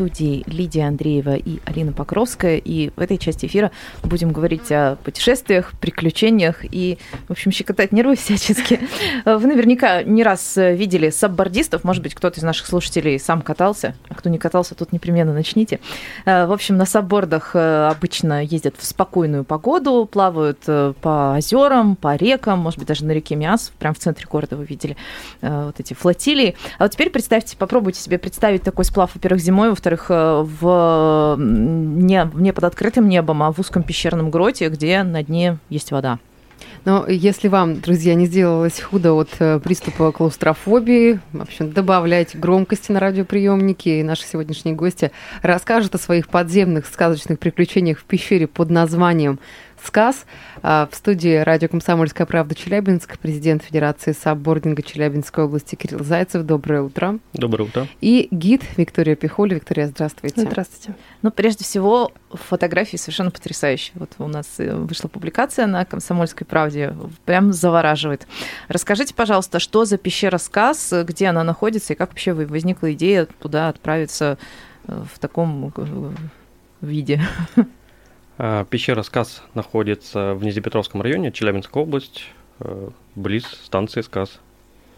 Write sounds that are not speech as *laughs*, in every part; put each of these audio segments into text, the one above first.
студии Лидия Андреева и Алина Покровская. И в этой части эфира будем говорить о путешествиях, приключениях и, в общем, щекотать нервы всячески. *laughs* Вы наверняка не раз видели саббордистов. Может быть, кто-то из наших слушателей сам катался. А кто не катался, тут непременно начните. В общем, на саббордах обычно ездят в спокойную погоду, плавают по озерам, по рекам, может быть, даже на реке Миас, прямо в центре города вы видели вот эти флотилии. А вот теперь представьте, попробуйте себе представить такой сплав, во-первых, зимой, во-вторых, в не, не под открытым небом, а в узком пещерном гроте, где на дне есть вода. Но если вам, друзья, не сделалось худо от э, приступа клаустрофобии, в общем, добавляйте громкости на радиоприемнике, и наши сегодняшние гости расскажут о своих подземных сказочных приключениях в пещере под названием сказ. А, в студии радио «Комсомольская правда» Челябинск, президент Федерации саббординга Челябинской области Кирилл Зайцев. Доброе утро. Доброе утро. И гид Виктория Пихоли. Виктория, здравствуйте. Здравствуйте. Ну, прежде всего, фотографии совершенно потрясающие. Вот у нас э, вышла публикация на «Комсомольской правде», прям завораживает. Расскажите, пожалуйста, что за пещера «Сказ», где она находится, и как вообще возникла идея туда отправиться э, в таком э, виде? А, пещера Сказ находится в Низепетровском районе, Челябинская область, близ станции Сказ.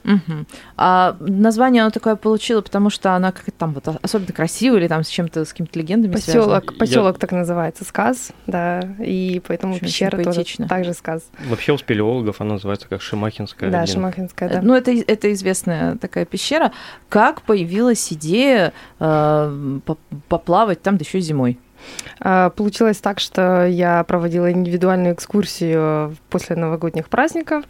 Угу. А название оно такое получило, потому что она как там вот особенно красивая или там с чем-то с какими-то легендами поселок, поселок Я... так называется, сказ, да, и поэтому Очень пещера тоже также сказ. Вообще у спелеологов она называется как Шимахинская. Да, один. Шимахинская, да. Ну это это известная такая пещера. Как появилась идея э, поплавать там, да еще зимой? А, получилось так, что я проводила индивидуальную экскурсию после новогодних праздников,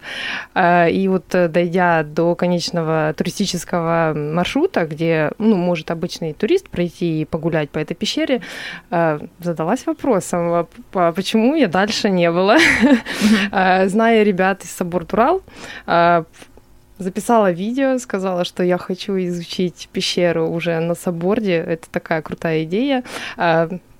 а, и вот э, дойдя до конечного туристического маршрута, где ну, может обычный турист пройти и погулять по этой пещере, а, задалась вопросом, почему я дальше не была. *laughs* Зная ребят из Собор Турал, записала видео, сказала, что я хочу изучить пещеру уже на сабборде. Это такая крутая идея.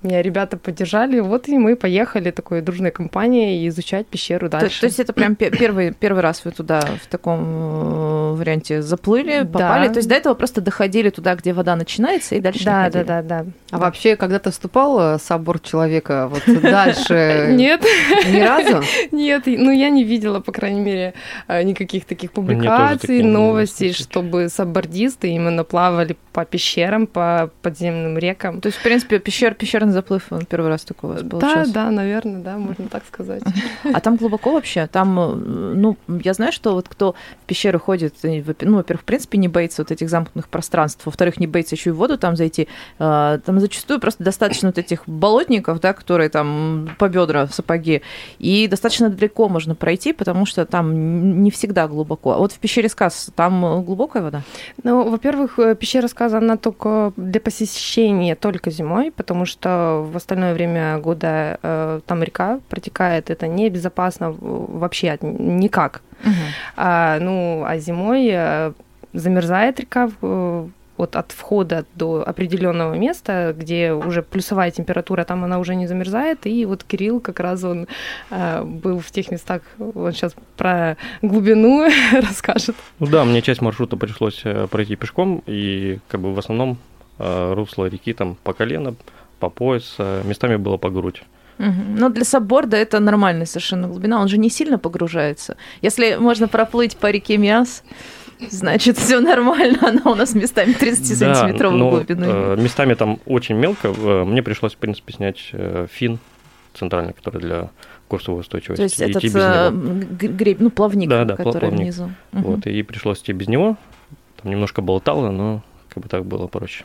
Меня ребята поддержали, вот и мы поехали такой дружной компанией изучать пещеру дальше. То, то есть это прям первый, первый раз вы туда в таком э, варианте заплыли, попали? Да. То есть до этого просто доходили туда, где вода начинается, и дальше Да, да, да, да. А вообще, когда ты вступал собор человека вот дальше? *laughs* Нет. Ни разу? *laughs* Нет, ну я не видела, по крайней мере, э, никаких таких публикаций, новостей, чтобы саббордисты именно плавали по пещерам, по подземным рекам. То есть, в принципе, пещер, пещерный заплыв, он первый раз такой у вас был. Да, да, наверное, да, можно так сказать. А там глубоко вообще? Там, ну, я знаю, что вот кто в пещеры ходит, ну, во-первых, в принципе, не боится вот этих замкнутых пространств, во-вторых, не боится еще и в воду там зайти. А, там зачастую просто достаточно вот этих болотников, да, которые там по бедра сапоги, и достаточно далеко можно пройти, потому что там не всегда глубоко. А вот в пещере Сказ там глубокая вода? Ну, во-первых, э, пещера Сказ, она только для посещения только зимой, потому что в остальное время года э, там река протекает, это небезопасно вообще никак. Угу. А, ну, а зимой э, замерзает река вот от входа до определенного места, где уже плюсовая температура, там она уже не замерзает, и вот Кирилл как раз он э, был в тех местах, он сейчас про глубину *laughs* расскажет. Ну да, мне часть маршрута пришлось э, пройти пешком, и как бы в основном э, русло реки там по колено, по пояс, местами было по грудь. Угу. Но для сабборда это нормальная совершенно глубина, он же не сильно погружается. Если можно проплыть по реке Миас, значит, все нормально, *laughs* она у нас местами 30-сантиметровой да, глубины. Э, местами там очень мелко. Э, мне пришлось, в принципе, снять э, фин центральный, который для курсовой устойчивости. То есть этот э, греб, ну, плавник, да, да, который плавник. внизу. Вот, и пришлось идти без него. Там немножко болтало, но как бы так было проще.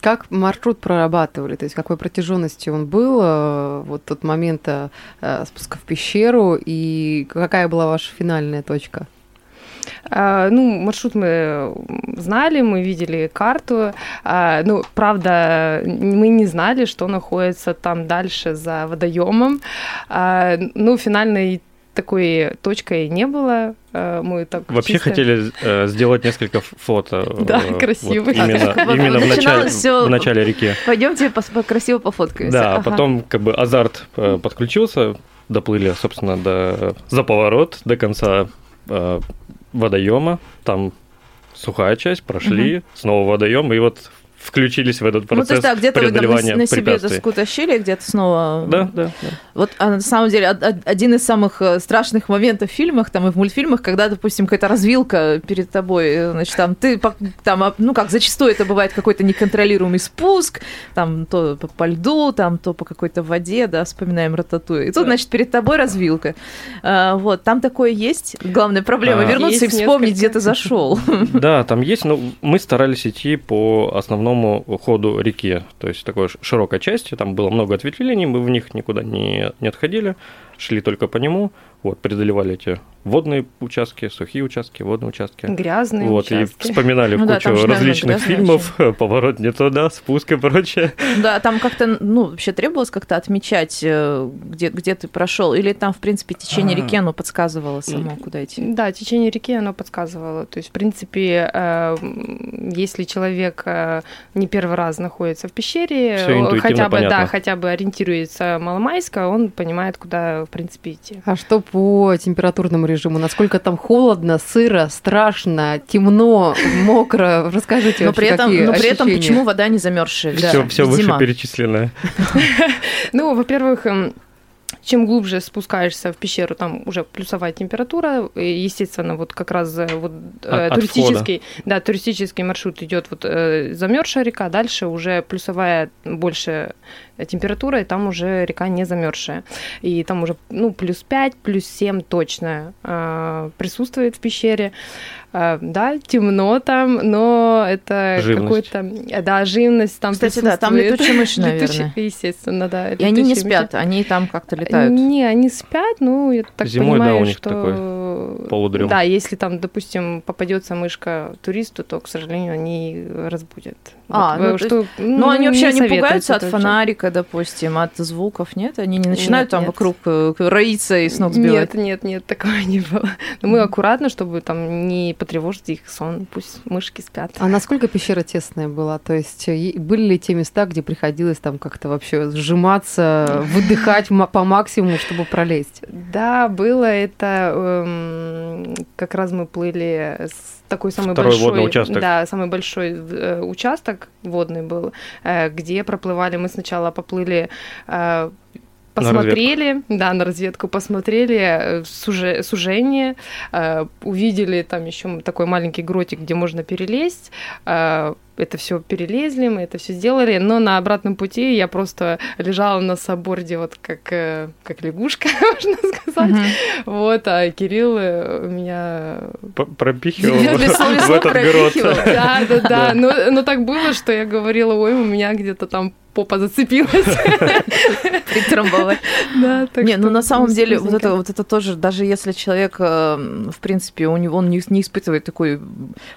Как маршрут прорабатывали? То есть какой протяженности он был, э, вот тот момент э, спуска в пещеру, и какая была ваша финальная точка? А, ну, маршрут мы знали, мы видели карту. А, ну, правда, мы не знали, что находится там дальше за водоемом. А, ну, финальной такой точкой не было. Э, Мы так Вообще чисто- хотели э, сделать несколько фото. Да, э, вот красивых. именно *laughs* именно в, начале, в реки. Пойдемте по- красиво пофоткаемся. Да, Ага. потом как бы азарт э, подключился, доплыли, собственно, до, за поворот, до конца э, водоема. Там сухая часть, прошли, снова водоем, и вот включились в этот Ну, то процесс есть, да, где-то вы там на, на себе доску тащили, где-то снова... Да, да, да. Вот, а на самом деле, од- од- один из самых э, страшных моментов в фильмах, там, и в мультфильмах, когда, допустим, какая-то развилка перед тобой, э, значит, там, ты, там, а, ну, как зачастую это бывает какой-то неконтролируемый спуск, там, то по, льду, там, то по какой-то воде, да, вспоминаем рататуй. И тут, значит, перед тобой развилка. А, вот, там такое есть. Главная проблема А. вернуться и вспомнить, несколько. где ты зашел. Да, там есть, но мы старались идти по основному ходу реки, то есть такой широкой части, там было много ответвлений, мы в них никуда не, не отходили, шли только по нему, вот, преодолевали эти водные участки, сухие участки, водные участки. Грязные Вот, и участки. вспоминали Ну да, кучу наверное, различных фильмов, поворот не туда, спуск и прочее. Да, там как-то, ну, вообще требовалось как-то отмечать, э, где, где ты прошел, или там, в принципе, течение А. реки, оно подсказывало само, куда идти. Да, течение реки оно подсказывало. То есть, в принципе, э, если человек э, не первый раз находится в пещере, э, хотя бы, да, понятно. хотя бы ориентируется маломайско, он понимает, куда, в принципе, идти. А что по температурному режиму? Насколько там холодно, сыро, страшно, темно, мокро? Расскажите Но при этом, какие но при этом почему вода не замерзшая? Ведь Все, все зима. вышеперечисленное. *laughs* Ну, во-первых, эм, чем глубже спускаешься в пещеру, там уже плюсовая температура. И, естественно, вот как раз э, вот э, От- от туристический, да, туристический маршрут идет вот э, замерзшая река, дальше уже плюсовая больше температура, и там уже река не замерзшая. И там уже ну, плюс 5, плюс 7 точно э, присутствует в пещере. Э, да, темно там, но это какой-то... Да, живность там Кстати, да, там летучие мыши, *laughs* Летучие, наверное. Естественно, да. И они не летучие спят, они там как-то летают. Не, они спят, ну, я так Зимой, да, понимаю, у них что... такой полудрем. Да, если там, допустим, попадется мышка туристу, то, к сожалению, они разбудят. А, Вот, ну, э, то что, Ну, они вообще не пугаются от фонарика, допустим, от звуков, нет? Они не начинают Нет, там нет. вокруг э, роиться и с ног сбивать? Нет, нет, нет, такого *laughs* не было. Но мы аккуратно, чтобы там не потревожить их сон, пусть мышки спят. А насколько пещера тесная была? То есть были ли те места, где приходилось там как-то вообще сжиматься, *laughs* выдыхать по максимуму, чтобы пролезть? Да, было это эм, как раз мы плыли с такой самый Второй большой, водный участок. да, самый большой э, участок водный был, э, где проплывали. Мы сначала поплыли. э, Посмотрели, да, на разведку посмотрели э, суже- сужение, э, увидели там еще такой маленький гротик, где можно перелезть. э, это все перелезли, мы это все сделали, но на обратном пути я просто лежала на соборде вот как, э, как лягушка, *laughs* можно сказать. Мгм. Вот, а Кирилл э, меня... Пропихивал в этот грот. Да, да, да, но, но так было, что я говорила, ой, у меня где-то там попа зацепилась. *laughs* Притрамбовать. Да, так Не, ну на самом деле вот это, вот это тоже, даже если человек, э, в принципе, у него он не, не испытывает такой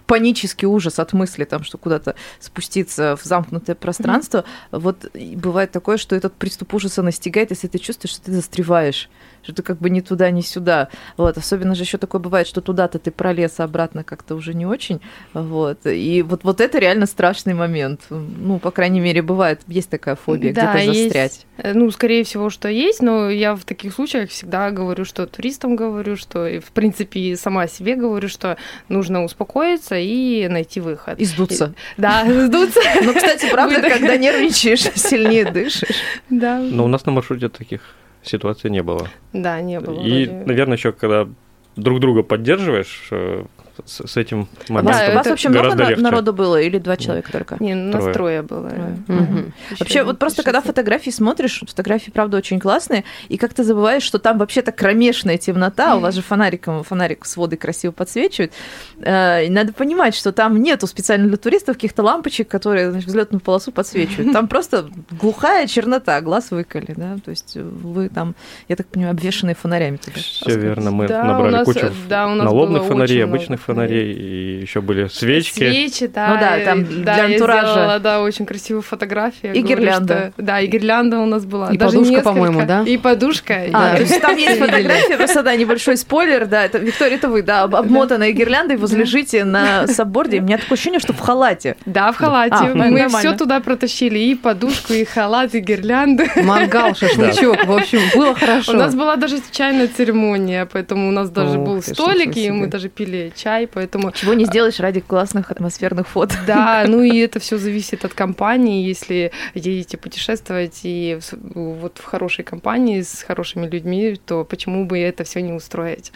панический ужас от мысли, там, что куда-то спуститься в замкнутое пространство, вот и бывает такое, что этот приступ ужаса настигает, если ты чувствуешь, что ты застреваешь, что ты как бы ни туда, ни сюда. Вот, особенно же еще такое бывает, что туда-то ты пролез, а обратно как-то уже не очень. Вот. И вот, вот это реально страшный момент. Ну, по крайней мере, бывает, есть такая фобия, Да, где-то есть. застрять. Э, Ну, скорее всего, что есть, но я в таких случаях всегда говорю, что туристам говорю, что, и, в принципе, и сама себе говорю, что нужно успокоиться и найти выход. И сдуться. Да, сдуться. Ну, кстати, правда, когда нервничаешь, *laughs* сильнее дышишь. Да, Но у нас на маршруте таких ситуаций не было. да, не было. И, вроде. наверное, еще когда друг друга поддерживаешь, э, с, с этим А моментом это у вас вообще много легче. народу было или два человека только? Не, ну, нас Трое. трое было. Трое. Ещё Вообще, один вот просто когда фотографии смотришь, фотографии, правда, очень классные, и как ты забываешь, что там вообще-то кромешная темнота, у вас же фонариком, фонарик с водой красиво подсвечивает. Э, и надо понимать, что там нету специально для туристов каких-то лампочек, которые значит, взлетную полосу подсвечивают. Там просто глухая чернота, глаз выколи, да, то есть вы там, я так понимаю, обвешанные фонарями. туда Все верно, мы Да, у набрали нас, кучу э, да, у нас налобных фонарей, обычных фонарей, и еще были свечки. Свечи, да. Ну да, и- там для да, я антуража. сделала, да, очень красивую фотографию. И Я говорю, гирлянда. что- Да, и гирлянда у нас была. И Даже подушка, несколько. по-моему, да? И подушка. А, да. то есть там есть фотография, просто, да, небольшой спойлер, да, это, Виктория, это вы, да, об- обмотанная гирляндой, возлежите на сабборде, у меня такое ощущение, что в халате. Да, в халате. А, Мы нормально. все туда протащили. И подушку, и халат, и гирлянды. Мангал, шашлычок, в общем, было хорошо. У нас была даже чайная церемония, поэтому у нас даже был столик, и мы даже пили чай, поэтому Чего не сделаешь ради классных атмосферных фото. Да, *laughs* ну и это все зависит от компании. Если едете путешествовать и вот в хорошей компании с хорошими людьми, то почему бы это все не устроить?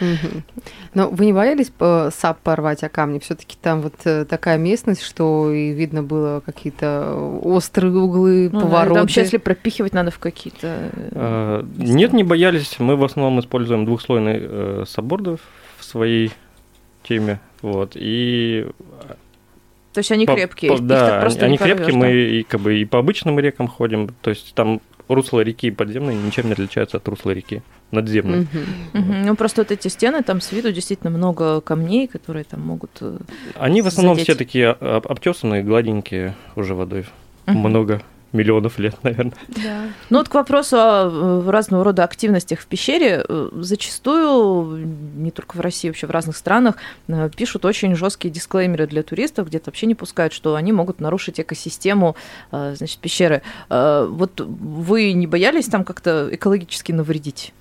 Но вы не боялись э, сап порвать о камни? Все-таки там вот э, такая местность, что и видно было какие-то острые углы, Ну повороты. там вообще, если пропихивать надо в какие-то... э, Э, Нет, не боялись. Мы в основном используем двухслойный э, сабборды в своей теме. Вот. И То есть они по- крепкие, по- да, они не порвёшь, крепкие. да? Мы и, как бы, и по обычным рекам ходим. То есть там русло реки подземной ничем не отличается от русла реки надземной. Мгм. Мгм. Ну, просто вот эти стены, там с виду действительно много камней, которые там могут... э, Они в основном задеть. все такие обтесанные, гладенькие уже водой. Мгм. Много миллионов лет, *laughs* наверное. Да. Ну вот к вопросу о э, разного рода активностях в пещере, э, зачастую, не только в России, вообще в разных странах, э, пишут очень жесткие дисклеймеры для туристов, где-то вообще не пускают, что они могут нарушить экосистему значит, пещеры. Вот вы не боялись там как-то экологически навредить?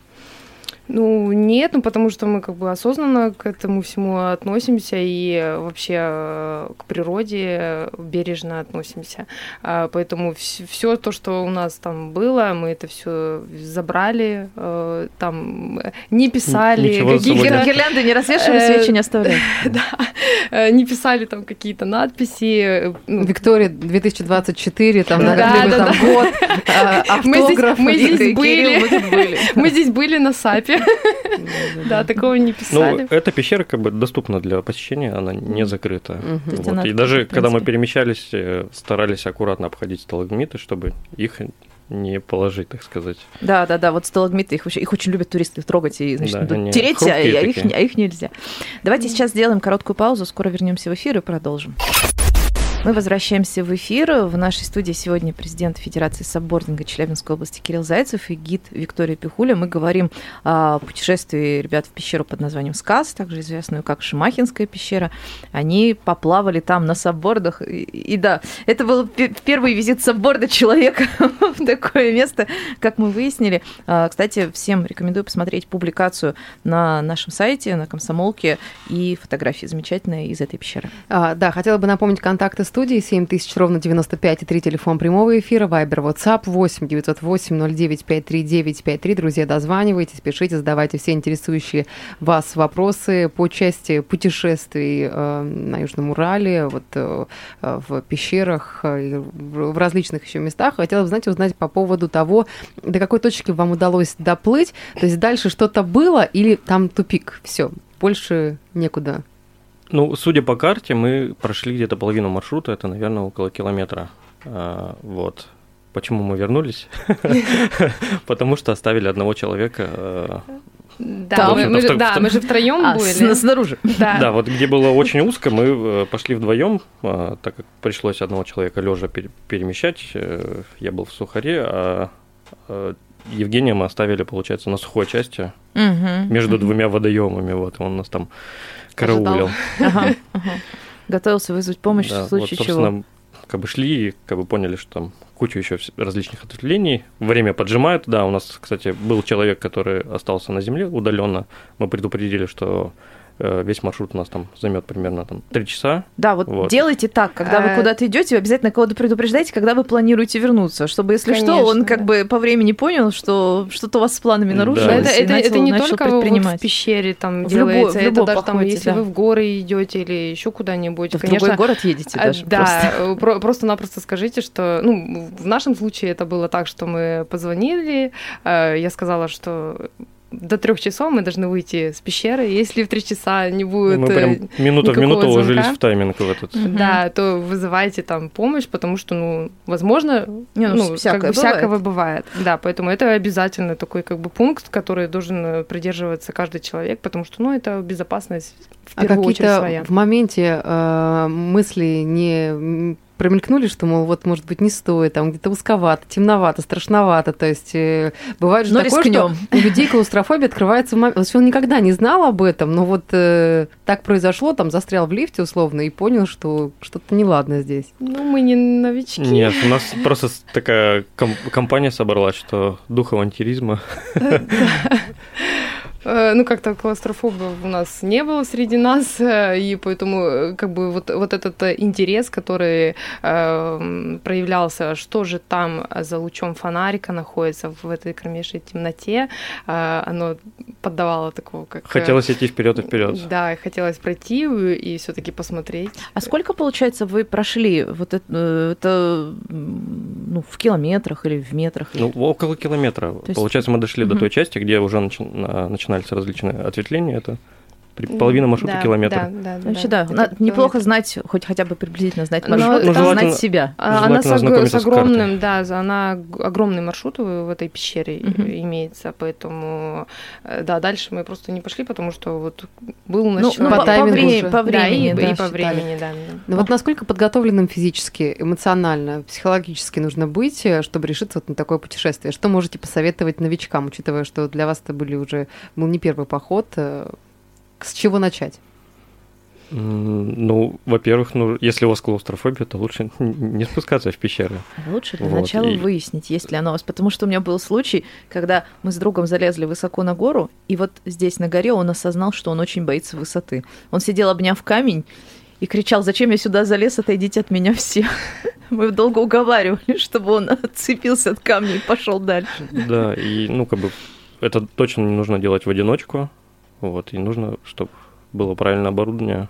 Ну, нет, ну потому что мы как бы осознанно к этому всему относимся и э, вообще э, к природе бережно относимся. А, Поэтому все то, что у нас там было, мы это все забрали, э, там не писали Ничего Гирлянды не развешивали, свечи не оставляли? *laughs* э, не писали там какие-то надписи. э, ну, Виктория 2024, там, наверное, да, там да. год, *laughs* э, Мы здесь- автограф. мы здесь были. Мы тут были. Мы здесь были на САПе, *laughs* да, такого не Ну, писали. эта пещера как бы доступна для посещения, она не закрыта. И даже когда мы перемещались, э, старались аккуратно обходить сталагмиты, чтобы их не положить, так сказать. Да, да, да, вот сталагмиты, их, их очень любят туристы трогать и, значит, Да, тереть, а, а их, а их нельзя. Давайте сейчас сделаем короткую паузу, скоро вернемся в эфир и продолжим. Мы возвращаемся в эфир. В нашей студии сегодня президент Федерации саббординга Челябинской области Кирилл Зайцев и гид Виктория Пихуля. Мы говорим о путешествии ребят в пещеру под названием Сказ, также известную как Шимахинская пещера. Они поплавали там на саббордах. И, и да, это был пе- первый визит сабборда человека *laughs* в такое место, как мы выяснили. А, Кстати, всем рекомендую посмотреть публикацию на нашем сайте, на комсомолке, и фотографии замечательные из этой пещеры. А, да, хотела бы напомнить контакты студии 7000 ровно 95 и 3 телефон прямого эфира, Вайбер, WhatsApp 8 908 09 539 53. Друзья, дозванивайтесь, пишите, задавайте все интересующие вас вопросы по части путешествий э, на Южном Урале, вот э, в пещерах э, в различных еще местах. Хотела бы, знаете, узнать по поводу того, до какой точки вам удалось доплыть, то есть дальше что-то было или там тупик, все, больше некуда. Ну, судя по карте, мы прошли где-то половину маршрута, это, наверное, около километра. А, Вот. Почему мы вернулись? *laughs* Потому что оставили одного человека. э, Да, Там, мы, в мы в- да, мы же втроем А, были. с- снаружи. Да. Да, вот где было очень узко, мы э, пошли вдвоем, а, так как пришлось одного человека лежа перемещать. э, Я был в сухаре, а э, Евгения мы оставили, получается, на сухой части Мгм. между двумя водоемами. Вот он нас там караулил. Ага, ага. Готовился вызвать помощь Да, в случае вот, чего. как бы шли и как бы поняли, что там кучу еще различных ответвлений. Время поджимает. Да, у нас, кстати, был человек, который остался на земле удаленно. Мы предупредили, что весь маршрут у нас там займет примерно там три часа. Да, вот, Вот. делайте так, когда вы А- куда-то идете, вы обязательно кого-то предупреждайте, когда вы планируете вернуться, чтобы, если что, Конечно, он как да. бы по времени понял, что что-то у вас с планами Да. нарушилось, Это, и это, начал- это не только вот в пещере там В делается, любой- в это даже там, если да. вы в горы идете или еще куда-нибудь, в конечно, другой город едете а, даже. Да, просто. э, про- просто-напросто скажите, что, ну, в нашем случае это было так, что мы позвонили, э, я сказала, что до трех часов мы должны выйти с пещеры. Если в три часа не будет Мы э, прям минута в минуту звонка. уложились в тайминг в этот. Мгм. Да, то вызывайте там помощь, потому что, ну, возможно, Не, ну, ну, всякое как бы бывает. всякого бывает. Да, поэтому это обязательно такой как бы пункт, который должен э, придерживаться каждый человек, потому что, ну, это безопасность в А первую очередь какие-то своя. в моменте э, мысли не промелькнули, что, мол, вот, может быть, не стоит, там где-то узковато, темновато, страшновато. То есть э, бывает же Но такое, рискнем. что у людей клаустрофобия открывается в момент. То есть он никогда не знал об этом, но вот э, так произошло, там застрял в лифте условно и понял, что что-то неладно здесь. Ну, мы не новички. Нет, у нас просто такая ком- компания собралась, что дух авантюризма. *laughs* Э, Ну, как-то клаустрофобов у нас не было среди нас, э, и поэтому э, как бы вот, вот этот интерес, который э, проявлялся, что же там за лучом фонарика находится в этой кромешной темноте, э, оно поддавало такого, как... Хотелось идти вперед и вперед. Да, и хотелось пройти и все-таки посмотреть. А сколько, получается, вы прошли вот это, это, ну, в километрах или в метрах? Ну, около километра. есть- Получается, мы дошли до Мгм. той части, где уже начи- на- начинались различные ответвления. Это половина маршрута Да, километра. Да, да, Вообще, да, на- неплохо знать, хоть хотя бы приблизительно знать Но маршрут, Ну, и желательно- знать себя. А, Она с, ог- с с огромным, да, за- она г- огромный маршрут в этой пещере Мгм. имеется, поэтому э, да, дальше мы просто не пошли, потому что вот был у нас Ну, ну, по, по по таймингу вре- уже. по Да, времени, и, да, и по времени, да. да. Ну вот насколько подготовленным физически, эмоционально, психологически нужно быть, э, чтобы решиться вот на такое путешествие? Что можете посоветовать новичкам, учитывая, что для вас это были уже был не первый поход? С чего начать? Ну, во-первых, ну, если у вас клаустрофобия, то лучше *laughs* не спускаться в пещеры. Лучше для Вот, начала и- выяснить, есть ли она у вас. Потому что у меня был случай, когда мы с другом залезли высоко на гору, и вот здесь на горе он осознал, что он очень боится высоты. Он сидел, обняв камень, и кричал, зачем я сюда залез, отойдите от меня все. *laughs* Мы долго уговаривали, чтобы он *laughs* отцепился от камня и пошел дальше. Да, и, ну, как бы, это точно не нужно делать в одиночку. Вот, и нужно, чтобы было правильное оборудование,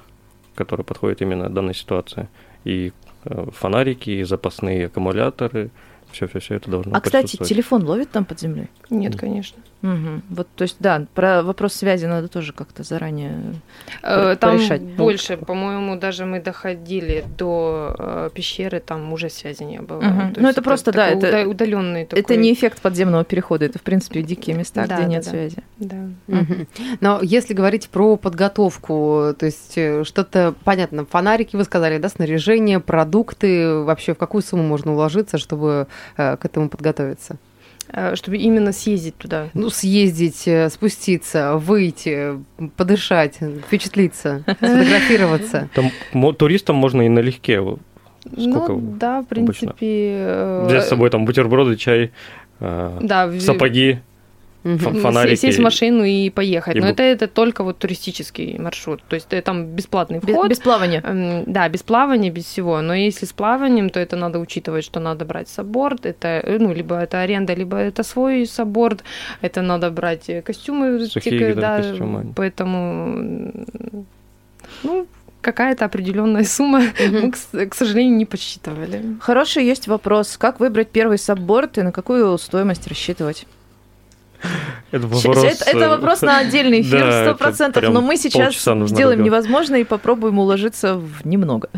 которое подходит именно данной ситуации. И э, фонарики, и запасные аккумуляторы, все-все-все это должно А, кстати, телефон ловит там под землей? Нет, конечно. Мгм. Вот, то есть, да, про вопрос связи надо тоже как-то заранее. Э, Там порешать. больше, по-моему, даже мы доходили до э, пещеры, там уже связи не было. То Ну, это просто, да, это- уда- удаленный такой. Это не эффект подземного перехода, это, в принципе, дикие места, Да, где да, нет да. связи. Да. Мгм. Но если говорить про подготовку, то есть э, что-то понятно, фонарики вы сказали, да, снаряжение, продукты, вообще в какую сумму можно уложиться, чтобы к этому подготовиться? Э, Чтобы именно съездить туда. Ну, съездить, э, спуститься, выйти, подышать, впечатлиться, *laughs* сфотографироваться. Там туристам можно и налегке Сколько ну, да, в принципе. э, взять с собой там бутерброды, чай, э, Да, сапоги. Фонарики. сесть в машину и поехать. И Но это, это только вот туристический маршрут. То есть э, там бесплатный Без, вход. без плавания. Эм, Да, без плавания, без всего. Но если с плаванием, то это надо учитывать, что надо брать сабборд. Это, э, ну, либо это аренда, либо это свой сабборд. Это надо брать э, костюмы. Сухие, тик- да, костюмы. Поэтому, ну, какая-то определенная сумма мы, к, с- к сожалению, не подсчитывали. Хороший есть вопрос. Как выбрать первый сабборд и на какую стоимость рассчитывать? Это вопрос, это, это э, вопрос на отдельный эфир, сто процентов. Но мы сейчас сделаем невозможное и попробуем уложиться в немного.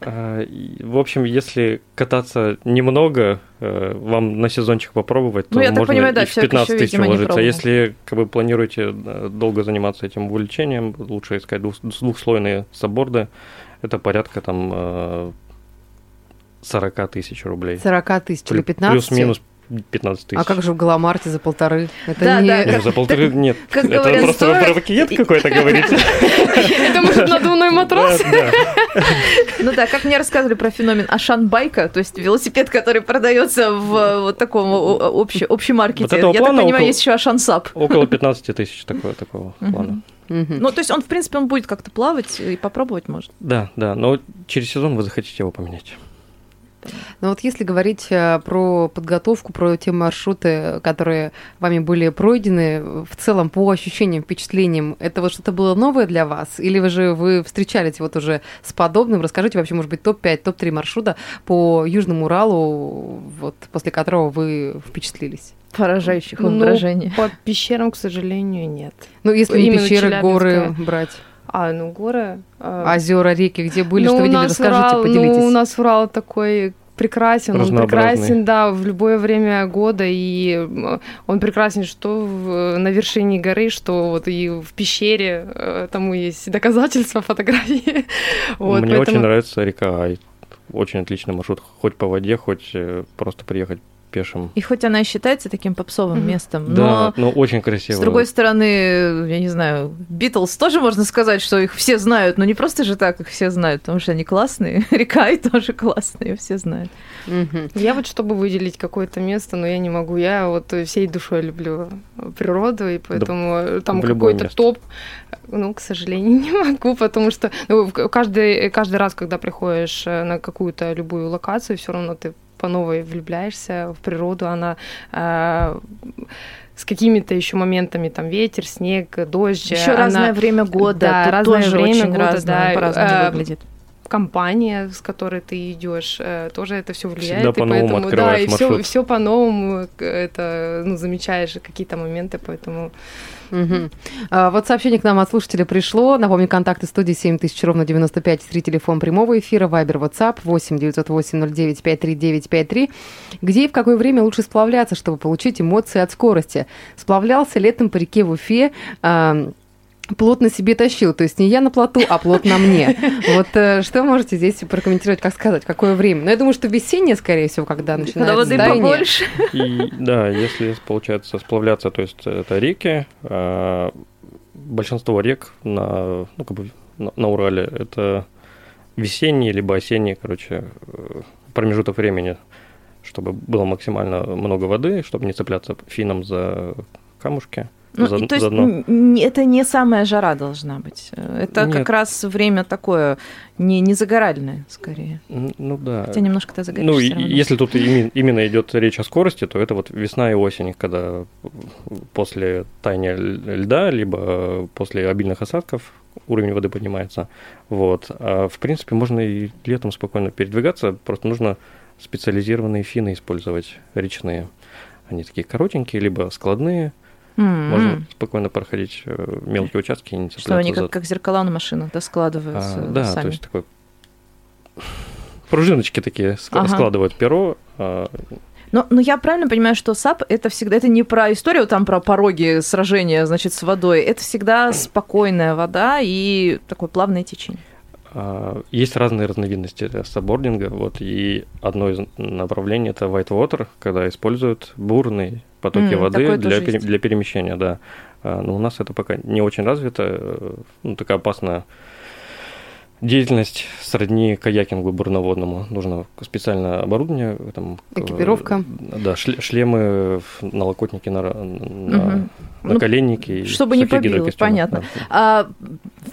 А, В общем, если кататься немного, э, вам на сезончик попробовать, то Ну, так можно понимаю, да, в человек 15 ещё, тысяч уложиться. А если как бы, планируете э, долго заниматься этим увлечением, лучше искать двух- двухслойные сабборды. Это порядка там э, 40 тысяч рублей. 40 тысяч или Плю- 15? Плюс-минус 15 тысяч. А как же в Галамарте за полторы? Это Да, не... да. Не, ну, за полторы нет. как это говорят, просто стоит- про пакет какой-то говорите. *laughs* Это может надувной матрас? *laughs* Ну да, как мне рассказывали про феномен Ашан-байка, то есть велосипед, который продается в э, вот таком общем маркете. Я так понимаю, есть еще Ашан-сап. Около *laughs* 15 тысяч такого, плана. Мгм. Ну, то есть он, в принципе, он будет как-то плавать и попробовать может. Да, да, но через сезон вы захотите его поменять. Но вот если говорить э, про подготовку, про те маршруты, которые вами были пройдены, в целом по ощущениям, впечатлениям, это вот что-то было новое для вас? Или вы же вы встречались вот уже с подобным? Расскажите вообще, может быть, топ-5, топ-3 маршрута по Южному Уралу, вот после которого вы впечатлились? поражающих Ну, воображения. По пещерам, к сожалению, нет. Ну, если не Именно пещеры, горы брать, А, ну горы. э, озера, реки, где были, ну, что видели, расскажите, Урал, поделитесь. Ну, у нас Урал такой прекрасен, он прекрасен, да, в любое время года, и м, он прекрасен что в- на вершине горы, что вот и в пещере, э, тому есть доказательства, *laughs* фотографии. Вот, Мне поэтому- очень нравится река Ай. Очень отличный маршрут. Хоть по воде, хоть э, просто приехать пешим. И хоть она и считается таким попсовым Мгм. местом, Да, но но очень красиво. с другой стороны, я не знаю, Битлз тоже можно сказать, что их все знают, но не просто же так их все знают, потому что они классные. *laughs* Река и тоже классные, все знают. Мгм. Я вот, чтобы выделить какое-то место, но я не могу. Я вот всей душой люблю природу, и поэтому там в любое какой-то место. топ, ну, к сожалению, *laughs* не могу, потому что ну, каждый, каждый раз, когда приходишь э, на какую-то любую локацию, все равно ты по новой влюбляешься в природу, она э, с какими-то еще моментами, там ветер, снег, дождь. Еще она- разное время года, Да, разное тоже время очень года, разное, да, по-разному э, выглядит. Компания, с которой ты идешь, э, тоже это все влияет. Всегда и по-новому поэтому, да, и все, все по-новому к- это, ну, замечаешь какие-то моменты, поэтому. А, Вот сообщение к нам от слушателя пришло. Напомню, контакты студии 7000 ровно 95 3 телефон прямого эфира, Вайбер, WhatsApp 8 908 09 53953. Где и в какое время лучше сплавляться, чтобы получить эмоции от скорости? Сплавлялся летом по реке в Уфе, а, плот на себе тащил. То есть не я на плоту, а плот на мне. *laughs* Вот э, что можете здесь прокомментировать, как сказать, какое время? Ну, я думаю, что весеннее, скорее всего, когда начинается Когда воды таяние. побольше. И да, если получается сплавляться, то есть это реки, а, большинство рек на, ну, как бы на, на Урале это весенние либо осенние, короче, э, промежуток времени, чтобы было максимально много воды, чтобы не цепляться фином за камушки. Ну, за, то есть за дно. н- н- это не самая жара должна быть. Это Нет. как раз время такое не, не загоральное, скорее. Ну да. Хотя немножко ты загоришься. Ну, если тут именно идет речь о скорости, то это вот весна и осень, когда после таяния ль- льда, либо после обильных осадков уровень воды поднимается. Вот. А в принципе, можно и летом спокойно передвигаться, просто нужно специализированные фины использовать речные. Они такие коротенькие, либо складные. М-м. Можно спокойно проходить э, мелкие участки и не Что они как, как зеркала на машинах, да, складываются а, да, сами. то есть такой пружиночки такие Ага. складывают перо. а, Но, но я правильно понимаю, что САП это всегда это не про историю там про пороги сражения, значит, с водой. Это всегда спокойная вода и такое плавное течение. а, Есть разные разновидности саббординга, вот, и одно из направлений это whitewater, когда используют бурные потоки М, воды для, пере- для перемещения, да. А, Но у нас это пока не очень развито, э, ну, такая опасная деятельность сродни каякингу бурноводному. Нужно специальное оборудование, там, к- Экипировка. Да, шле- шлемы, налокотники на, на, Мгм. Ну, наколенники. и чтобы не побило, понятно. да. А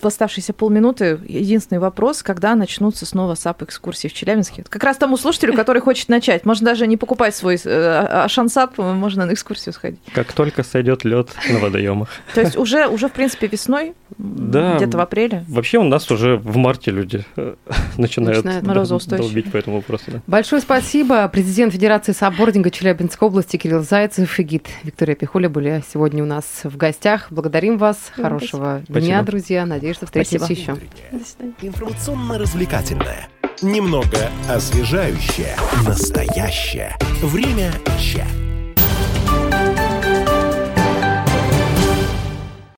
в оставшиеся полминуты единственный вопрос, когда начнутся снова САП-экскурсии в Челябинске? Как раз тому слушателю, который хочет начать. Можно даже не покупать свой э, Ашансап, можно на экскурсию сходить. Как только сойдет лед на водоемах. То есть уже, уже в принципе, весной, Да. где-то в апреле. Вообще у нас уже в марте люди э, начинают долбить по этому вопросу. да. Большое спасибо. Президент Федерации сапбординга Челябинской области Кирилл Зайцев и гид Виктория Пихуля были сегодня у нас в гостях. Благодарим вас. Хорошего спасибо. дня, друзья. Надеюсь, что встретимся Спасибо. еще. Информационно-развлекательное. Немного освежающее. Настоящее. Время чат.